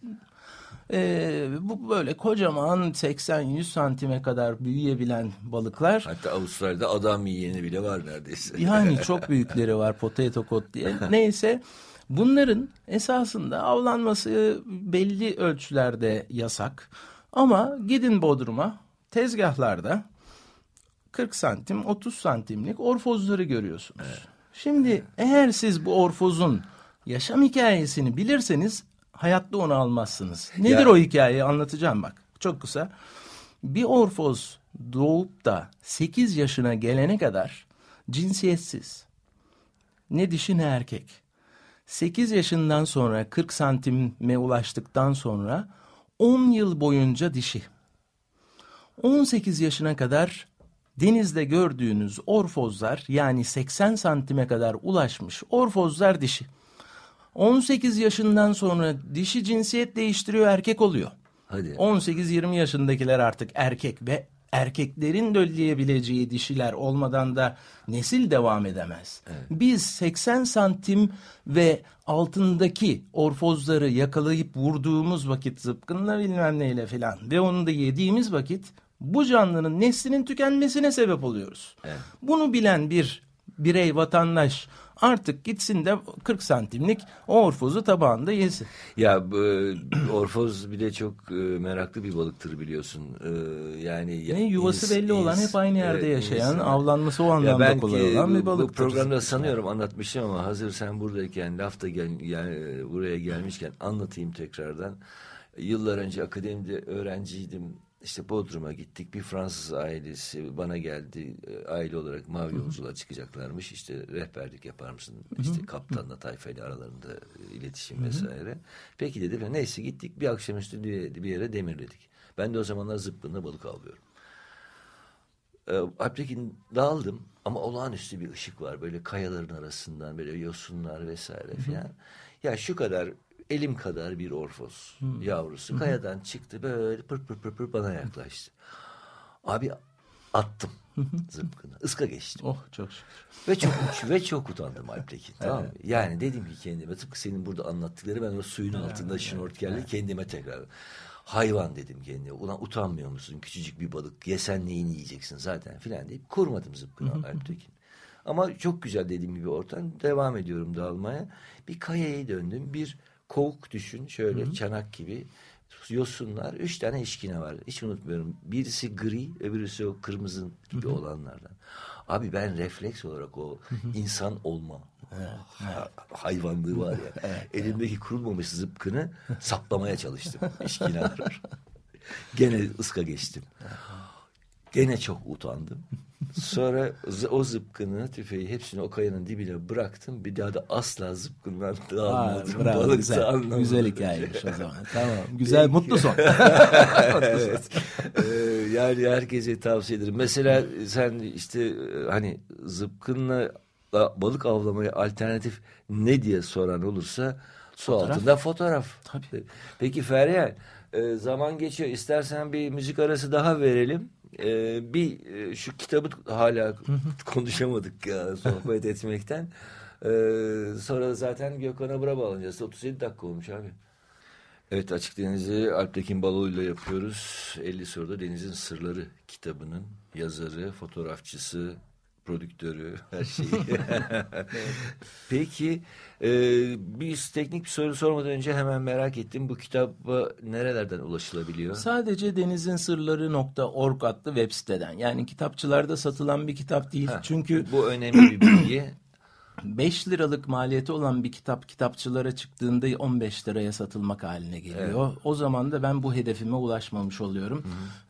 Ee, bu böyle kocaman 80-100 santime kadar büyüyebilen balıklar. hatta Avustralya'da adam yiyeni bile var neredeyse. Yani <laughs> çok büyükleri var potato cod diye. Neyse bunların esasında avlanması belli ölçülerde yasak. Ama gidin Bodrum'a tezgahlarda 40 santim 30 santimlik orfozları görüyorsunuz. Şimdi eğer siz bu orfozun yaşam hikayesini bilirseniz hayatta onu almazsınız. Nedir Ya- o hikayeyi anlatacağım bak çok kısa. Bir orfoz doğup da 8 yaşına gelene kadar cinsiyetsiz. Ne dişi ne erkek. 8 yaşından sonra 40 santime ulaştıktan sonra 10 yıl boyunca dişi. 18 yaşına kadar denizde gördüğünüz orfozlar yani 80 santime kadar ulaşmış orfozlar dişi. 18 yaşından sonra dişi cinsiyet değiştiriyor erkek oluyor. Hadi. 18-20 yaşındakiler artık erkek ve erkeklerin dölleyebileceği dişiler olmadan da nesil devam edemez. Biz 80 santim ve altındaki orfozları yakalayıp vurduğumuz vakit zıpkınla bilmem neyle filan ve onu da yediğimiz vakit bu canlının neslinin tükenmesine sebep oluyoruz. Bunu bilen bir birey vatandaş artık gitsin de 40 santimlik orfozu tabağında yesin. Ya bu, <clears throat> orfoz bir de çok e, meraklı bir balıktır biliyorsun. E, yani Ne yuvası ins- belli olan ins- hep aynı yerde evet, yaşayan insan- avlanması o anlamda ben kolay olan bir bu- Bu balıktır. programda sanıyorum anlatmışım ama hazır sen buradayken lafta gel, yani buraya gelmişken anlatayım tekrardan. Yıllar önce akademide öğrenciydim. İşte Bodrum'a gittik. Bir Fransız ailesi bana geldi. E, Aile olarak mavi yolculuğa çıkacaklarmış. İşte rehberlik yapar mısın? İşte kaptanla tayfayla aralarında e, iletişim vesaire. Peki dedi. Neyse gittik. Bir akşamüstü bir yere demirledik. Ben de o zamanlar zıpkınla balık avlıyorum. E, Alptekin daldım ama olağanüstü bir ışık var. Böyle kayaların arasından böyle yosunlar vesaire filan. Ya şu kadar elim kadar bir orfos yavrusu kayadan çıktı böyle pır pır pır pır bana yaklaştı. Abi attım zıpkını. Iska geçtim. Oh çok şükür. Ve çok ve çok utandım Alptekin. <laughs> Tamam mı? Yani dedim ki kendime tıpkı senin burada anlattıkları ben o suyun altında şnorkelle kendime tekrar hayvan dedim kendime. Ulan utanmıyor musun? Küçücük bir balık yesen neyini yiyeceksin zaten filan deyip kurmadım zıpkını Alptekin. Ama çok güzel dediğim gibi ortam. Devam ediyorum dalmaya. Bir kayaya döndüm. Bir kovuk düşün şöyle çanak gibi. Yosunlar. Üç tane eşkine var. Hiç unutmuyorum. Birisi gri, öbürüsü o kırmızı gibi olanlardan. Abi ben refleks olarak o insan olma ha- hayvanlığı var ya. Elimdeki kurulmamış zıpkını saplamaya çalıştım. İşkinalar. <laughs> Gene ıska geçtim. Gene çok utandım. Sonra o zıpkını, tüfeği hepsini o kayanın dibine bıraktım. Bir daha da asla zıpkından dağılmadım. bravo, Balık güzel, anlamadım. güzel hikayeymiş o zaman. Tamam. Güzel, <laughs> mutlu son. <laughs> evet. Ee, yani herkese tavsiye ederim. Mesela sen işte e, hani zıpkınla balık avlamaya alternatif ne diye soran olursa su Fotoğraf. altında fotoğraf. Tabii. Peki Feryal e, zaman geçiyor. İstersen bir müzik arası daha verelim. E, bir e, şu kitabı hala konuşamadık ya sohbet <laughs> etmekten. E, sonra zaten Gökhan Abra bağlanacağız. 37 dakika olmuş abi. Evet Açık Deniz'i Alptekin Baloğlu'yla yapıyoruz. 50 soruda Deniz'in Sırları kitabının yazarı, fotoğrafçısı, prodüktörü, <laughs> her şeyi. <laughs> Peki e, biz teknik bir soru sormadan önce hemen merak ettim. Bu kitaba nerelerden ulaşılabiliyor? Sadece denizinsırları.org adlı web siteden. Yani kitapçılarda satılan bir kitap değil. Çünkü Bu önemli bir bilgi. <clears throat> 5 liralık maliyeti olan bir kitap kitapçılara çıktığında 15 liraya satılmak haline geliyor. O zaman da ben bu hedefime ulaşmamış oluyorum.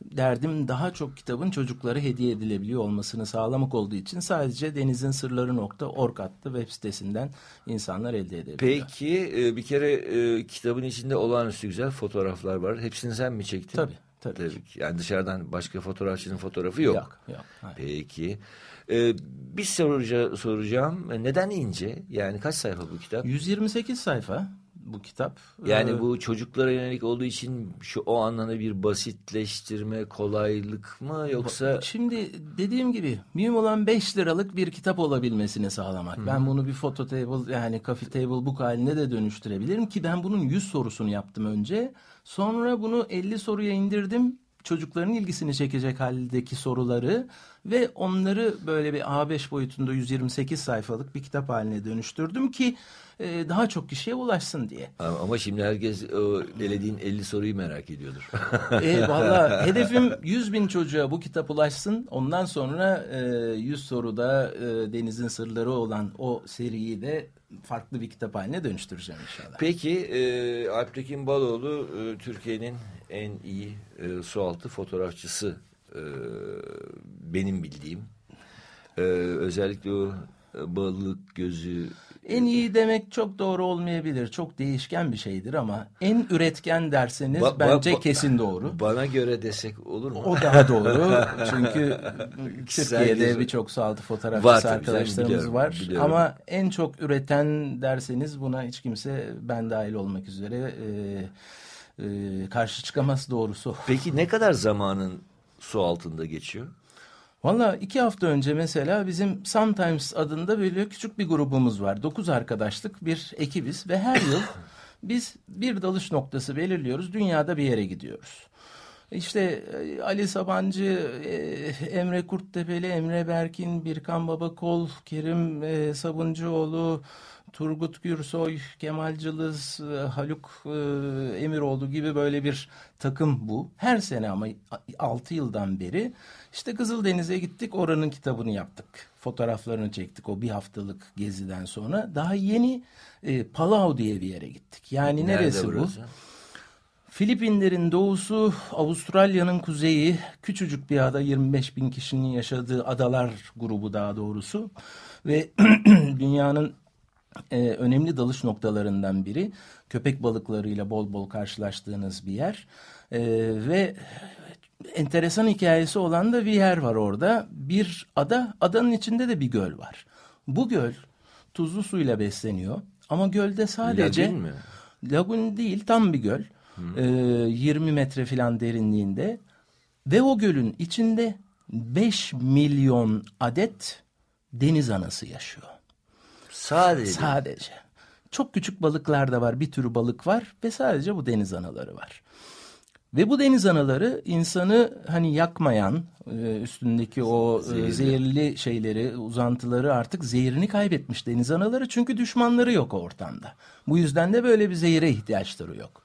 Derdim daha çok kitabın çocuklara hediye edilebiliyor olmasını sağlamak olduğu için sadece denizinsırları.org adlı web sitesinden insanlar elde edebiliyor. Peki e, bir kere e, kitabın içinde olağanüstü güzel fotoğraflar var. Hepsini sen mi çektin? Tabii, tabii ki. Yani dışarıdan başka fotoğrafçının fotoğrafı yok. Yok, yok, hayır. Peki. Ee, bir soruca, soracağım. Neden ince? Yani kaç sayfa bu kitap? 128 sayfa bu kitap. Yani Ee, bu çocuklara yönelik olduğu için şu o anlamda bir basitleştirme, kolaylık mı yoksa Şimdi dediğim gibi mühim olan 5 liralık bir kitap olabilmesini sağlamak. Ben bunu bir photo table yani coffee table book haline de dönüştürebilirim ki ben bunun 100 sorusunu yaptım önce. Sonra bunu 50 soruya indirdim. Çocukların ilgisini çekecek haldeki soruları ve onları böyle bir A5 boyutunda 128 sayfalık bir kitap haline dönüştürdüm ki e, daha çok kişiye ulaşsın diye. ama şimdi herkes o elediğin 50 soruyu merak ediyordur. E, Valla <laughs> hedefim 100 bin çocuğa bu kitap ulaşsın. Ondan sonra e, 100 soruda e, Deniz'in Sırları olan o seriyi de farklı bir kitap haline dönüştüreceğim inşallah. Peki e, Alptekin Baloğlu e, Türkiye'nin en iyi e, sualtı fotoğrafçısı e, benim bildiğim. E, özellikle o e, balık gözü En iyi demek çok doğru olmayabilir. Çok değişken bir şeydir ama en üretken derseniz Ba- ba- bence ba- kesin doğru. bana göre desek olur mu? O daha doğru. <laughs> Çünkü Türkiye'de birçok sualtı Var fotoğrafçısı canım, arkadaşlarımız biliyorum, var. biliyorum. Ama en çok üreten derseniz buna hiç kimse ben dahil olmak üzere e, e, karşı çıkamaz doğrusu. Peki ne kadar zamanın su altında geçiyor? Valla iki hafta önce mesela bizim Sometimes adında böyle küçük bir grubumuz var. Dokuz arkadaşlık bir ekibiz ve her yıl <coughs> biz bir dalış noktası belirliyoruz. Dünyada bir yere gidiyoruz. İşte e, Ali Sabancı, e, Emre Kurttepeli, Emre Berkin, Birkan Babakol, Kerim e, Sabuncuoğlu, Turgut Gürsoy, Kemal Cılız, e, Haluk e, Emiroğlu gibi böyle bir takım bu. Her sene ama 6 yıldan beri işte Kızıldeniz'e gittik oranın kitabını yaptık. Fotoğraflarını çektik o bir haftalık geziden sonra. Daha yeni e, Palau diye bir yere gittik. Yani neresi bu? burası? Filipinlerin doğusu, Avustralya'nın kuzeyi, küçücük bir ada 25 bin kişinin yaşadığı adalar grubu daha doğrusu ve <clears throat> dünyanın e, önemli dalış noktalarından biri. Köpek balıklarıyla bol bol karşılaştığınız bir yer e, ve enteresan hikayesi olan da bir yer var orada. Bir ada, adanın içinde de bir göl var. Bu göl tuzlu suyla besleniyor ama gölde sadece... Lagun mi? Lagun değil tam bir göl. Ee, 20 metre falan derinliğinde. Ve o gölün içinde 5 milyon adet deniz anası yaşıyor. Sadece. Sadece. Çok küçük balıklar da var. Bir tür balık var ve sadece bu deniz anaları var. Ve bu deniz anaları insanı hani yakmayan e, üstündeki o e, Zehirli. zehirli şeyleri, uzantıları artık zehirini kaybetmiş deniz anaları. Çünkü düşmanları yok ortamda. Bu yüzden de böyle bir zehire ihtiyaçları yok.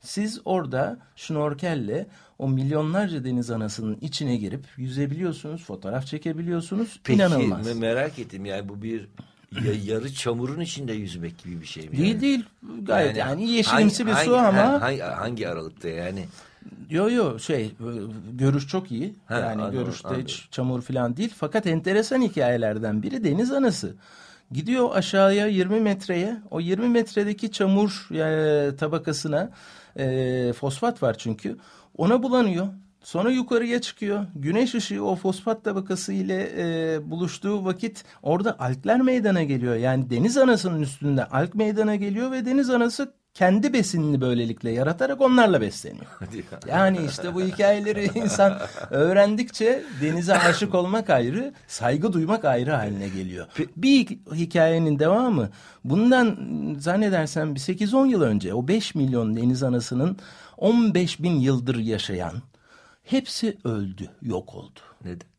Siz orada şnorkelle o milyonlarca deniz anasının içine girip yüzebiliyorsunuz, fotoğraf çekebiliyorsunuz. Peki İnanılmaz. me- merak ettim yani bu bir ya- yarı çamurun içinde yüzmek gibi bir şey mi? Değil yani? değil. Gayet yani, yeşilimsi hangi- bir su hangi- ama hangi, hangi aralıkta yani? Yo yo şey görüş çok iyi. He, yani anladım, görüşte anladım. hiç çamur falan değil. Fakat enteresan hikayelerden biri deniz anası. Gidiyor aşağıya 20 metreye. O 20 metredeki çamur e, tabakasına e, fosfat var çünkü. Ona bulanıyor. Sonra yukarıya çıkıyor. Güneş ışığı o fosfat tabakası ile e, buluştuğu vakit orada algler meydana geliyor. Yani deniz anasının üstünde alg meydana geliyor ve deniz anası kendi besinini böylelikle yaratarak onlarla besleniyor. Yani işte bu hikayeleri insan öğrendikçe denize aşık olmak ayrı, saygı duymak ayrı haline geliyor. Bir hikayenin devamı bundan zannedersem bir 8-10 yıl önce o 5 milyon deniz anasının 15 bin yıldır yaşayan hepsi öldü, yok oldu. Neden?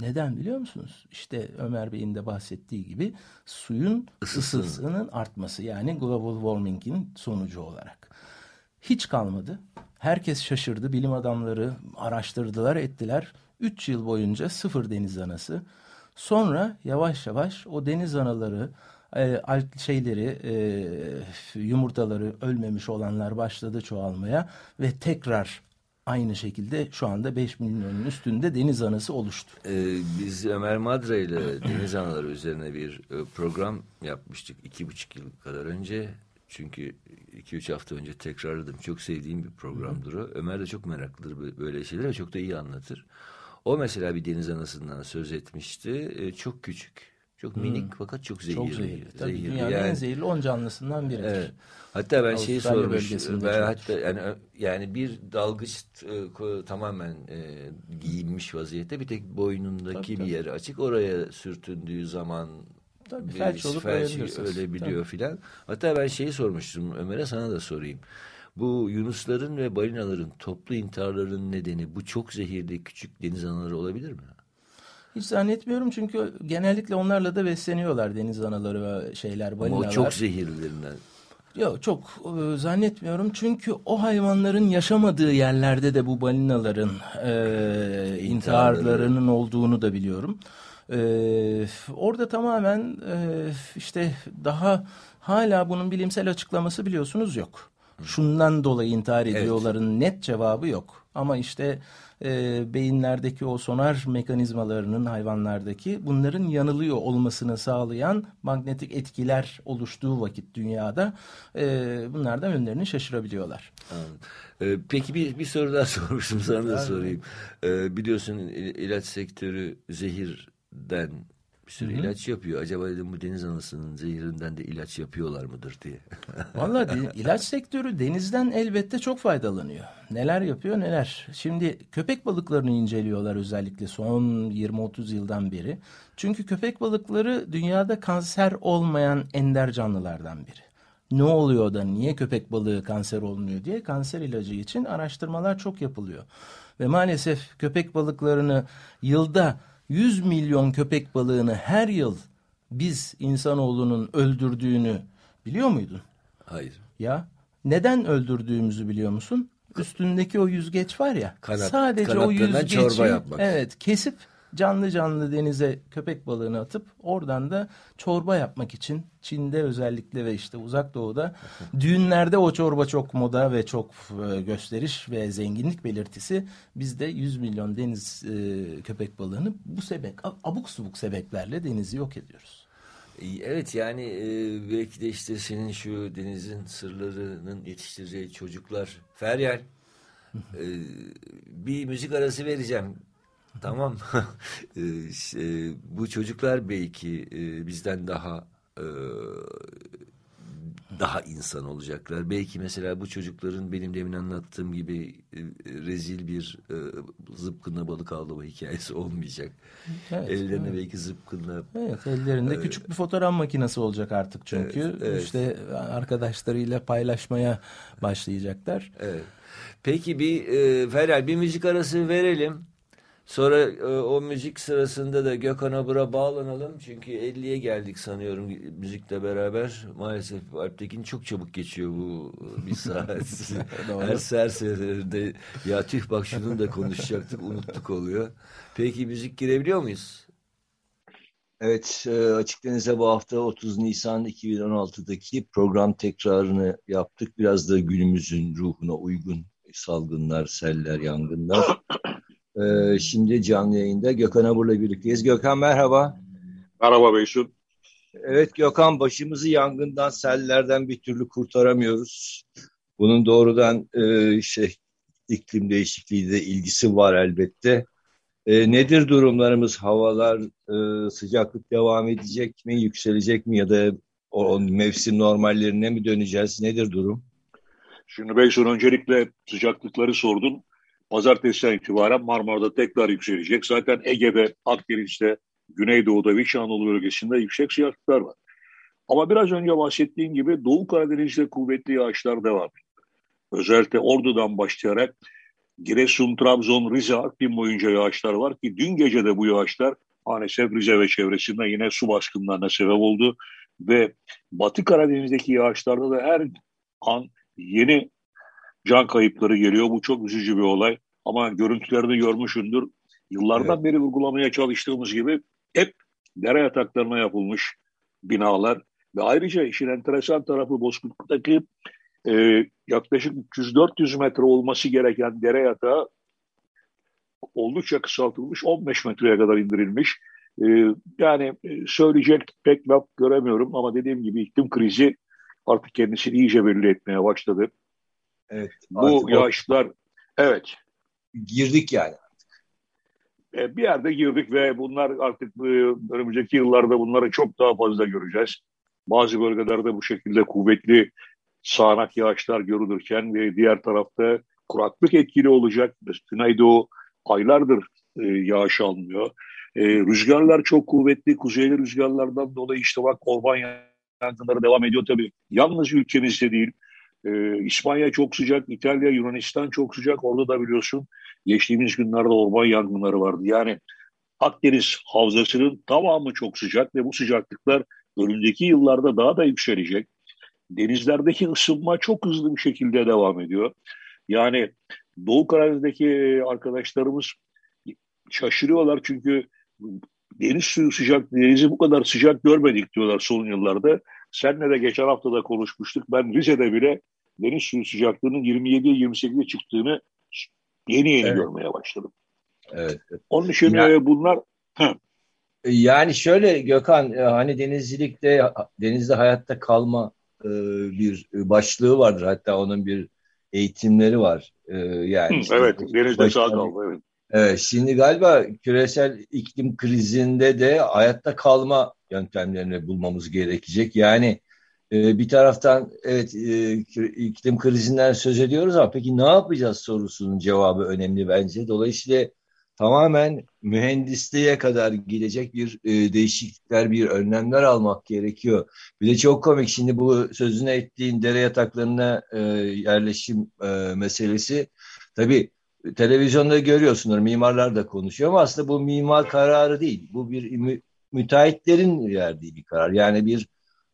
Neden biliyor musunuz? İşte Ömer Bey'in de bahsettiği gibi suyun Isısı. ısısının artması yani global warming'in sonucu olarak. Hiç kalmadı. Herkes şaşırdı. Bilim adamları araştırdılar, ettiler. Üç yıl boyunca sıfır deniz anası. Sonra yavaş yavaş o deniz anaları, e, alt şeyleri, e, yumurtaları ölmemiş olanlar başladı çoğalmaya ve tekrar aynı şekilde şu anda 5 milyonun üstünde deniz anası oluştu. Ee, biz Ömer Madra ile deniz anaları üzerine bir e, program yapmıştık iki buçuk yıl kadar önce. Çünkü iki üç hafta önce tekrarladım. Çok sevdiğim bir programdır o. Ömer de çok meraklıdır bö- böyle şeyler ve çok da iyi anlatır. O mesela bir deniz anasından söz etmişti. E, çok küçük. Çok minik fakat çok zehirli. Çok zehirli. Tabii Zehirli. dünyanın Yani- en zehirli 10 canlısından biridir. Evet. Hatta ben şeyi Avustralya sormuş. bölgesinde Ben hatta yani yani bir dalgıç e, tamamen e, giyinmiş vaziyette bir tek boynundaki Tabii, bir tabii. yeri açık. Oraya sürtündüğü zaman Tabii, bir felç olup ölebilirsiniz. ölebiliyor filan. Hatta ben şeyi sormuştum Ömer'e sana da sorayım. Bu yunusların ve balinaların toplu intiharlarının nedeni bu çok zehirli küçük deniz anaları olabilir mi? Hiç zannetmiyorum çünkü genellikle onlarla da besleniyorlar deniz anaları ve şeyler, Ama balinalar. o çok zehirlilerinden. Yok çok e, zannetmiyorum çünkü o hayvanların yaşamadığı yerlerde de bu balinaların e, intiharlarının olduğunu da biliyorum. E, orada tamamen e, işte daha hala bunun bilimsel açıklaması biliyorsunuz yok. Şundan dolayı intihar ediyorların net cevabı yok. Ama işte e, beyinlerdeki o sonar mekanizmalarının hayvanlardaki bunların yanılıyor olmasını sağlayan magnetik etkiler oluştuğu vakit dünyada e, bunlardan önlerini şaşırabiliyorlar. Anladım. Ee, peki bir, bir soru daha <laughs> sormuştum sana da sorayım. Ee, biliyorsun il- ilaç sektörü zehirden bir sürü ilaç yapıyor. Acaba dedim bu deniz anasının zehirinden de ilaç yapıyorlar mıdır diye. <laughs> Vallahi de- ilaç sektörü denizden elbette çok faydalanıyor. Neler yapıyor neler. Şimdi köpek balıklarını inceliyorlar özellikle son 20-30 yıldan beri. Çünkü köpek balıkları dünyada kanser olmayan ender canlılardan biri. Ne oluyor da niye köpek balığı kanser olmuyor diye kanser ilacı için araştırmalar çok yapılıyor. Ve maalesef köpek balıklarını yılda 100 milyon köpek balığını her yıl biz insanoğlunun öldürdüğünü biliyor muydun? Hayır. Ya neden öldürdüğümüzü biliyor musun? Üstündeki o yüzgeç var ya. Kanat- sadece o yüzgeci çorba yapmak. evet kesip canlı canlı denize köpek balığını atıp oradan da çorba yapmak için Çin'de özellikle ve işte uzak doğuda <laughs> düğünlerde o çorba çok moda ve çok e, gösteriş ve zenginlik belirtisi bizde 100 milyon deniz e, köpek balığını bu sebep abuk subuk sebeplerle denizi yok ediyoruz. Evet yani e, belki de işte senin şu denizin sırlarının yetiştireceği çocuklar Feryal e, bir müzik arası vereceğim. Tamam. <laughs> e, şey, bu çocuklar belki e, bizden daha e, daha insan olacaklar. Belki mesela bu çocukların benim demin anlattığım gibi e, rezil bir e, zıpkınla balık avlama hikayesi <laughs> olmayacak. Evet, Ellerine evet. belki zıpkınla. Evet ellerinde ee, küçük bir fotoğraf makinesi olacak artık çünkü. Evet, evet. işte arkadaşlarıyla paylaşmaya başlayacaklar. Evet. Peki bir e, Feral bir müzik arası verelim. Sonra e, o müzik sırasında da Gökhan Abur'a bağlanalım. Çünkü 50'ye geldik sanıyorum müzikle beraber. Maalesef Alptekin çok çabuk geçiyor bu e, bir saat. <laughs> <laughs> her serserde ya tüh bak şunu da konuşacaktık unuttuk oluyor. Peki müzik girebiliyor muyuz? Evet, e, Açık Deniz'e bu hafta 30 Nisan 2016'daki program tekrarını yaptık. Biraz da günümüzün ruhuna uygun salgınlar, seller, yangınlar. <laughs> Ee, şimdi canlı yayında Gökhan Abur'la birlikteyiz. Gökhan merhaba. Merhaba Beysun. Evet Gökhan başımızı yangından, sellerden bir türlü kurtaramıyoruz. Bunun doğrudan e, şey iklim değişikliği de ilgisi var elbette. E, nedir durumlarımız? Havalar, e, sıcaklık devam edecek mi, yükselecek mi ya da o mevsim normallerine mi döneceğiz? Nedir durum? Şimdi Beysun öncelikle sıcaklıkları sordun. Pazartesiden itibaren Marmara'da tekrar yükselecek. Zaten Ege'de, Akdeniz'de, Güneydoğu'da ve İç Anadolu bölgesinde yüksek sıcaklıklar var. Ama biraz önce bahsettiğim gibi Doğu Karadeniz'de kuvvetli yağışlar devam ediyor. Özellikle Ordu'dan başlayarak Giresun, Trabzon, Rize, Artvin boyunca yağışlar var ki dün gece de bu yağışlar maalesef Rize ve çevresinde yine su baskınlarına sebep oldu. Ve Batı Karadeniz'deki yağışlarda da her an yeni can kayıpları geliyor. Bu çok üzücü bir olay. Ama görüntülerde görmüşündür. Yıllardan evet. beri uygulamaya çalıştığımız gibi hep dere yataklarına yapılmış binalar. Ve ayrıca işin enteresan tarafı Bozkurt'taki e, yaklaşık 300-400 metre olması gereken dere yatağı oldukça kısaltılmış 15 metreye kadar indirilmiş. E, yani e, söyleyecek pek laf göremiyorum ama dediğim gibi iklim krizi artık kendisini iyice belli etmeye başladı. Evet. Bu yaşlar o... evet. Girdik yani. E, bir yerde girdik ve bunlar artık e, önümüzdeki yıllarda bunları çok daha fazla göreceğiz. Bazı bölgelerde bu şekilde kuvvetli sağanak yağışlar görülürken ve diğer tarafta kuraklık etkili olacak. Güneydoğu aylardır e, yağış almıyor. E, rüzgarlar çok kuvvetli. Kuzeyli rüzgarlardan dolayı işte bak orman yangınları devam ediyor tabii. Yalnız ülkemizde değil, ee, İspanya çok sıcak, İtalya, Yunanistan çok sıcak. Orada da biliyorsun geçtiğimiz günlerde orman yangınları vardı. Yani Akdeniz havzasının tamamı çok sıcak ve bu sıcaklıklar önündeki yıllarda daha da yükselecek. Denizlerdeki ısınma çok hızlı bir şekilde devam ediyor. Yani Doğu Karadeniz'deki arkadaşlarımız şaşırıyorlar çünkü deniz suyu sıcak, denizi bu kadar sıcak görmedik diyorlar son yıllarda. Senle de geçen hafta da konuşmuştuk. Ben Rize'de bile deniz suyu sıcaklığının 27'ye 28'e çıktığını yeni yeni evet. görmeye başladım. Evet. Onun için yani, e, bunlar e, yani şöyle Gökhan e, hani denizcilikte denizde hayatta kalma bir başlığı vardır. Hatta onun bir eğitimleri var. Yani işte evet denizde sağ kalma evet. Evet, şimdi galiba küresel iklim krizinde de hayatta kalma yöntemlerini bulmamız gerekecek. Yani e, bir taraftan evet e, iklim krizinden söz ediyoruz ama peki ne yapacağız sorusunun cevabı önemli bence. Dolayısıyla tamamen mühendisliğe kadar gidecek bir e, değişiklikler, bir önlemler almak gerekiyor. Bir de çok komik şimdi bu sözüne ettiğin dere yataklarına e, yerleşim e, meselesi. Tabii televizyonda görüyorsunuz mimarlar da konuşuyor ama aslında bu mimar kararı değil. Bu bir müteahhitlerin verdiği bir karar. Yani bir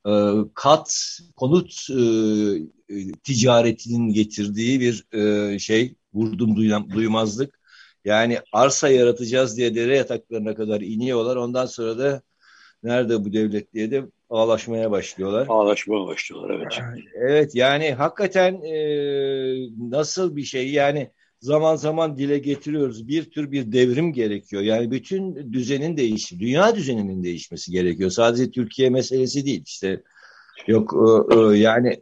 e, kat konut e, e, ticaretinin getirdiği bir e, şey vurdum duymazlık. Yani arsa yaratacağız diye dere yataklarına kadar iniyorlar. Ondan sonra da nerede bu devlet diye de ağlaşmaya başlıyorlar. Ağlaşmaya başlıyorlar evet. Evet yani hakikaten e, nasıl bir şey yani zaman zaman dile getiriyoruz. Bir tür bir devrim gerekiyor. Yani bütün düzenin değişi, dünya düzeninin değişmesi gerekiyor. Sadece Türkiye meselesi değil. İşte yok e, e, yani e,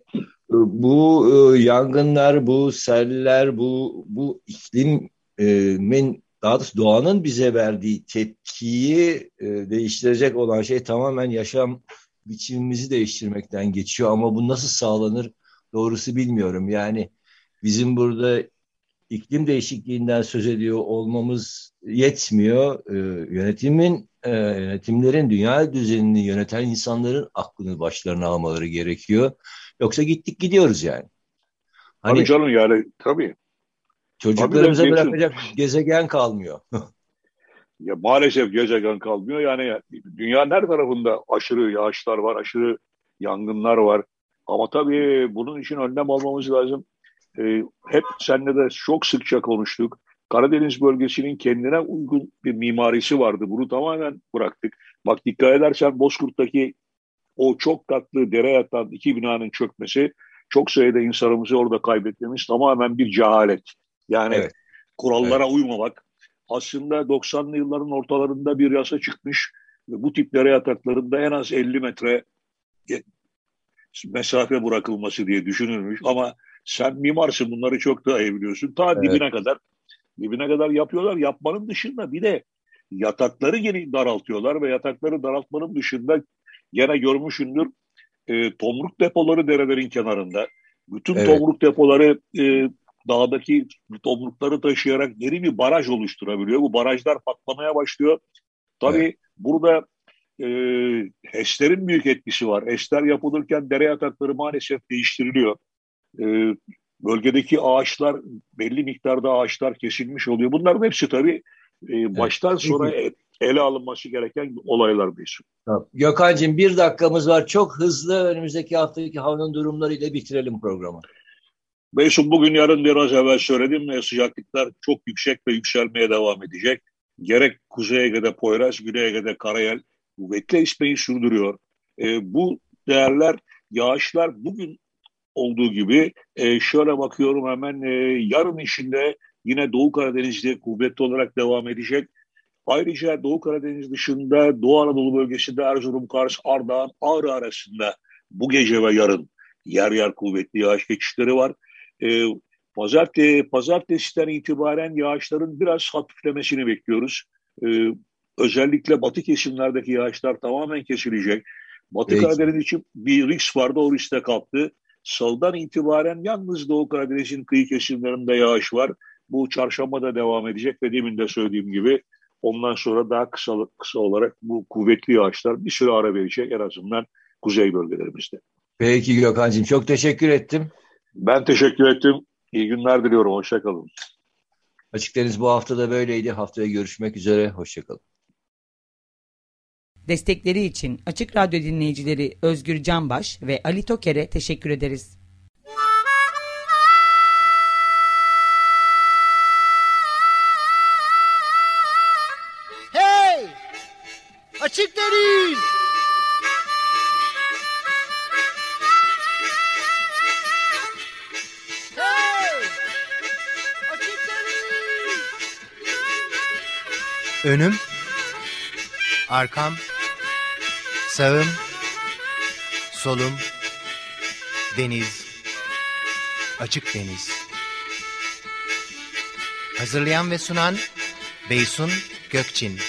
bu yangınlar, bu seller, bu bu iklimin daha doğrusu doğanın bize verdiği tepkiyi değiştirecek olan şey tamamen yaşam biçimimizi değiştirmekten geçiyor. Ama bu nasıl sağlanır doğrusu bilmiyorum. Yani bizim burada iklim değişikliğinden söz ediyor olmamız yetmiyor. E, yönetimin, e, yönetimlerin dünya düzenini yöneten insanların aklını başlarına almaları gerekiyor. Yoksa gittik gidiyoruz yani. Hani tabii canım yani tabii. Çocuklarımıza tabii bırakacak gezegen kalmıyor. <laughs> ya maalesef gezegen kalmıyor. Yani dünyanın her tarafında aşırı yağışlar var, aşırı yangınlar var. Ama tabii bunun için önlem almamız lazım e, hep seninle de çok sıkça konuştuk. Karadeniz bölgesinin kendine uygun bir mimarisi vardı. Bunu tamamen bıraktık. Bak dikkat edersen Bozkurt'taki o çok katlı dere yatan iki binanın çökmesi, çok sayıda insanımızı orada kaybetmemiz tamamen bir cehalet. Yani evet. kurallara evet. uymamak. Aslında 90'lı yılların ortalarında bir yasa çıkmış. Bu tip dere yataklarında en az 50 metre mesafe bırakılması diye düşünülmüş. Ama sen mimarsın bunları çok daha iyi biliyorsun. Ta evet. dibine kadar dibine kadar yapıyorlar. Yapmanın dışında bir de yatakları yeni daraltıyorlar ve yatakları daraltmanın dışında gene görmüşündür e, tomruk depoları derelerin kenarında. Bütün evet. tomruk depoları e, dağdaki tomrukları taşıyarak yeni bir baraj oluşturabiliyor. Bu barajlar patlamaya başlıyor. Tabii evet. burada e, HES'lerin büyük etkisi var. HES'ler yapılırken dere yatakları maalesef değiştiriliyor e, bölgedeki ağaçlar belli miktarda ağaçlar kesilmiş oluyor. Bunların hepsi tabii e, baştan evet. sonra ele alınması gereken olaylar Mesut. Tamam. Gökhan'cığım bir dakikamız var. Çok hızlı önümüzdeki haftaki havanın durumlarıyla bitirelim programı. Mesut bugün yarın biraz evvel söyledim sıcaklıklar çok yüksek ve yükselmeye devam edecek. Gerek Kuzey Ege'de Poyraz, Güney Ege'de Karayel kuvvetli esmeyi sürdürüyor. E, bu değerler, yağışlar bugün olduğu gibi e, şöyle bakıyorum hemen e, yarın işinde yine Doğu Karadeniz'de kuvvetli olarak devam edecek. Ayrıca Doğu Karadeniz dışında Doğu Anadolu bölgesinde Erzurum, Kars, Ardahan, Ağrı arasında bu gece ve yarın yer yer kuvvetli yağış geçişleri var. E, pazartesi, pazartesiden itibaren yağışların biraz hafiflemesini bekliyoruz. E, özellikle batı kesimlerdeki yağışlar tamamen kesilecek. Batı Peki. Karadeniz için bir risk vardı, o riskte kalktı. Salıdan itibaren yalnız Doğu Karadeniz'in kıyı kesimlerinde yağış var. Bu çarşamba da devam edecek ve demin de söylediğim gibi ondan sonra daha kısa, kısa olarak bu kuvvetli yağışlar bir süre ara verecek en azından kuzey bölgelerimizde. Peki Gökhan'cığım çok teşekkür ettim. Ben teşekkür ettim. İyi günler diliyorum. Hoşçakalın. Açık Deniz bu hafta da böyleydi. Haftaya görüşmek üzere. Hoşçakalın. Destekleri için Açık Radyo dinleyicileri Özgür Canbaş ve Ali Toker'e teşekkür ederiz. Hey! Açık Deniz! Hey! Açık Deniz! Önüm, arkam, Sağım, solum, deniz, açık deniz. Hazırlayan ve sunan Beysun Gökçin